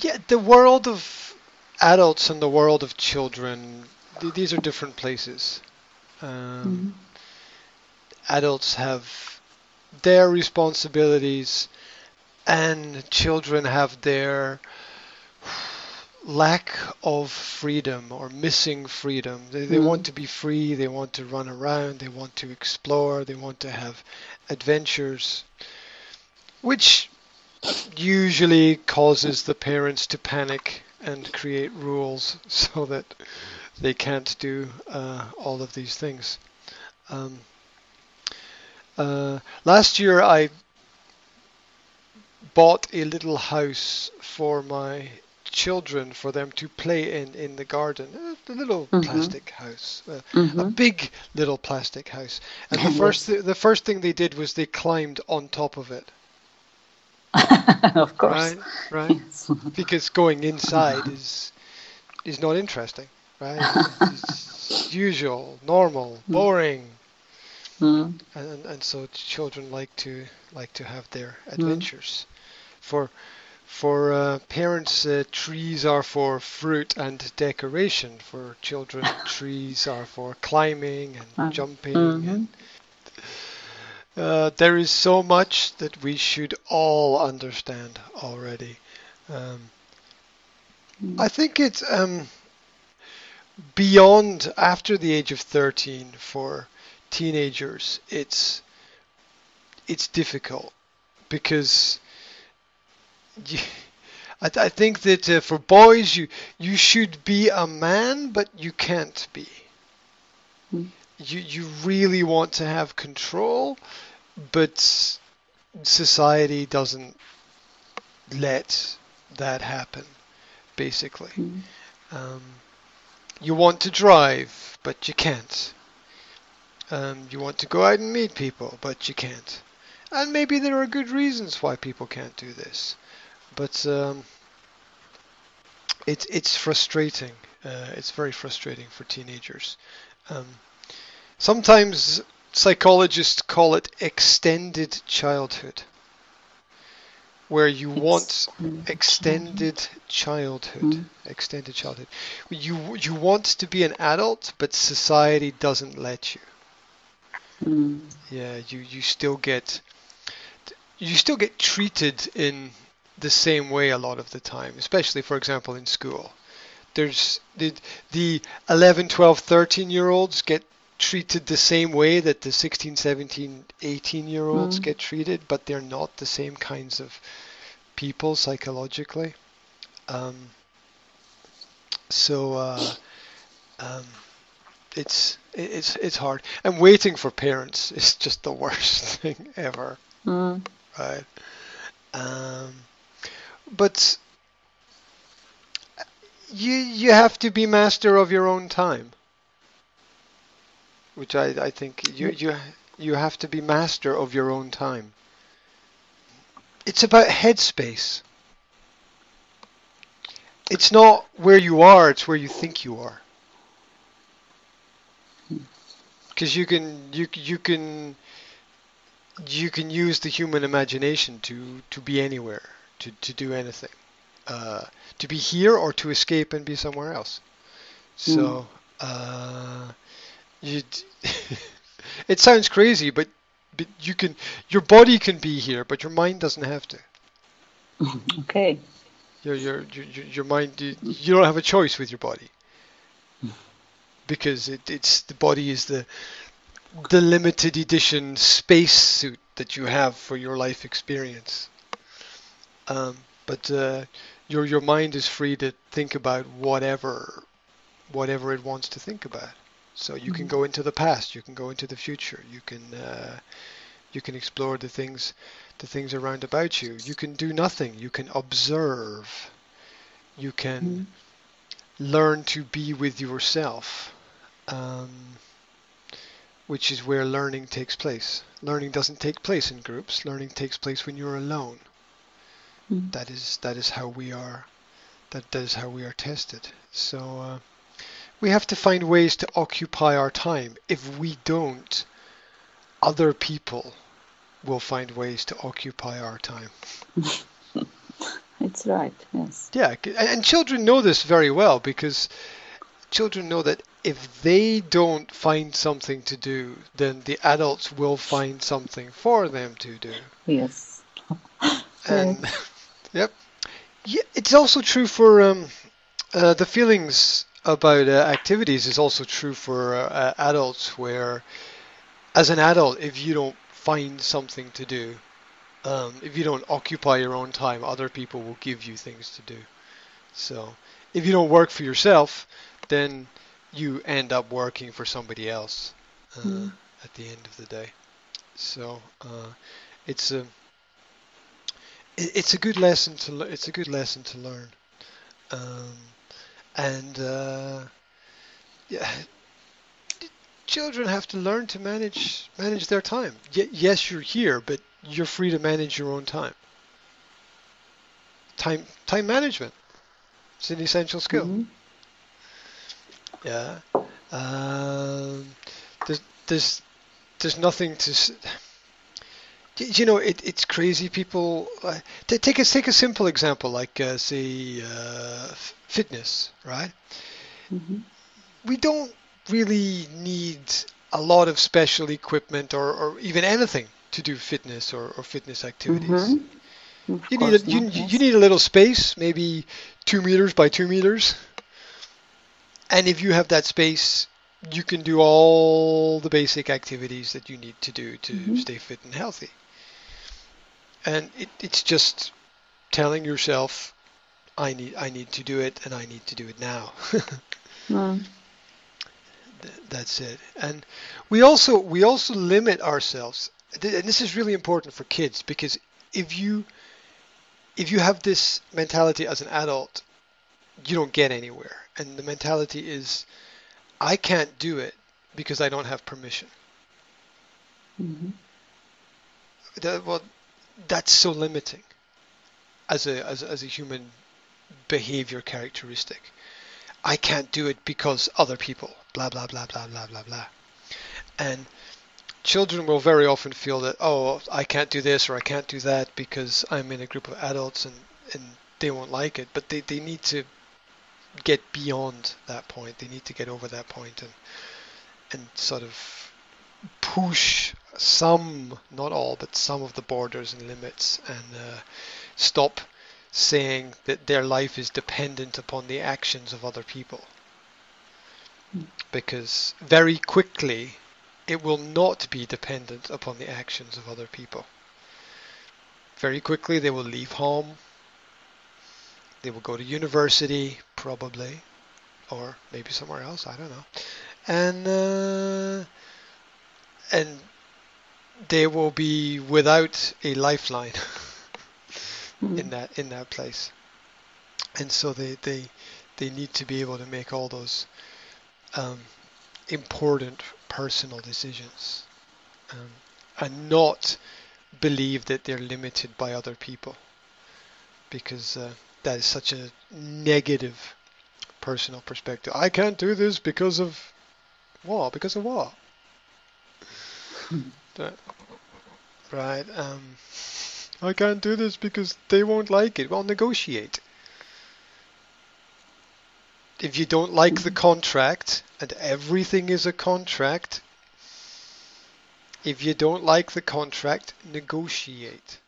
Yeah, the world of adults and the world of children, th- these are different places. Um, Adults have their responsibilities, and children have their lack of freedom or missing freedom. They, they Mm. want to be free, they want to run around, they want to explore, they want to have adventures, which usually causes the parents to panic and create rules so that they can't do uh, all of these things. Um, uh, last year I bought a little house for my children for them to play in in the garden. A little Mhm. plastic house, uh, a Mhm. big little plastic house. And the first th- the first thing they did was they climbed on top of it. of course. Right, right. Yes. Because going inside is is not interesting, right? It's usual, normal, boring, Mm. and and so children like to like to have their adventures. For for uh, parents, uh, trees are for fruit and decoration. For children, trees are for climbing and Ah, jumping. mhm. And, uh, there is so much that we should all understand already. Um, Mm. I think it's um, beyond after the age of 13 for teenagers. It's it's difficult because you, I, th- I think that uh, for boys you you should be a man, but you can't be. Mm. You you really want to have control, but society doesn't let that happen. Basically, Mm. um, you want to drive, but you can't. Um, you want to go out and meet people, but you can't. And maybe there are good reasons why people can't do this, but um, it's it's frustrating. Uh, it's very frustrating for teenagers. Um, sometimes psychologists call it extended childhood, where you want Mm. extended childhood Mm. extended childhood you you want to be an adult but society doesn't let you Mm. yeah you you still get you still get treated in the same way a lot of the time especially for example in school there's the the 11 12 13 year olds get treated the same way that the 16 17 18 year olds Mm. get treated but they're not the same kinds of people psychologically. Um, so uh, um, it's it- it's it's hard. And waiting for parents is just the worst thing ever. Mm. right. Um, but you you have to be master of your own time which I, I think you you you have to be master of your own time. It's about headspace. It's not where you are it's where you think you are. Because you can you you can you can use the human imagination to to be anywhere to to do anything. Uh, to be here or to escape and be somewhere else. So uh, you it sounds crazy but but you can your body can be here but your mind doesn't have to. Okay. your your your, your mind you, you don't have a choice with your body. Because it, it's the body is the the limited edition space suit that you have for your life experience. Um, but uh, your your mind is free to think about whatever whatever it wants to think about so you can Mhm. go into the past you can go into the future you can uh, you can explore the things the things around about you you can do nothing you can observe you can Mm. learn to be with yourself um, which is where learning takes place learning doesn't take place in groups learning takes place when you're alone Mm. that is that is how we are that, that is how we are tested so uh, we have to find ways to occupy our time if we don't other people will find ways to occupy our time it's right. Yes. Yeah, and children know this very well because children know that if they don't find something to do, then the adults will find something for them to do. Yes. And yep, yeah, it's also true for um, uh, the feelings about uh, activities is also true for uh, adults. Where, as an adult, if you don't find something to do, um, if you don't occupy your own time, other people will give you things to do. So, if you don't work for yourself, then you end up working for somebody else uh, Mm. at the end of the day. So, uh, it's a it- it's a good lesson to it's a good lesson to learn, um, and uh, yeah, children have to learn to manage manage their time. Y- yes, you're here, but you're free to manage your own time. Time time management. It's an essential skill. Mhm. Yeah. Um, there's there's there's nothing to. You know, it, it's crazy. People uh, t- take a take a simple example, like uh, say uh, f- fitness, right? Mhm. We don't really need a lot of special equipment or, or even anything to do fitness or, or fitness activities. Mhm. You need a, you, you yes. you need a little space, maybe two meters by two meters. And if you have that space, you can do all the basic activities that you need to do to Mhm. stay fit and healthy. And it, it's just telling yourself, I need I need to do it, and I need to do it now. Mm. Th- That's it. And we also we also limit ourselves. Th- And this is really important for kids because if you if you have this mentality as an adult, you don't get anywhere. And the mentality is I can't do it because I don't have permission. Mhm. That, well, that's so limiting as a as, as a human behavior characteristic. I can't do it because other people, blah blah blah blah blah blah blah. And children will very often feel that oh I can't do this or I can't do that because I'm in a group of adults and and they won't like it. But they, they need to get beyond that point. They need to get over that point and and sort of push some, not all, but some of the borders and limits and uh, stop saying that their life is dependent upon the actions of other people. Because very quickly it will not be dependent upon the actions of other people. Very quickly they will leave home. They will go to university, probably, or maybe somewhere else. I don't know. And uh, and they will be without a lifeline Mm. in that in that place. And so they they they need to be able to make all those um, important personal decisions um, and not believe that they're limited by other people because uh, that is such a negative personal perspective. I can't do this because of what? Because of what? Right. Um, I can't do this because they won't like it. Well, negotiate. If you don't like the contract, and everything is a contract, if you don't like the contract, negotiate.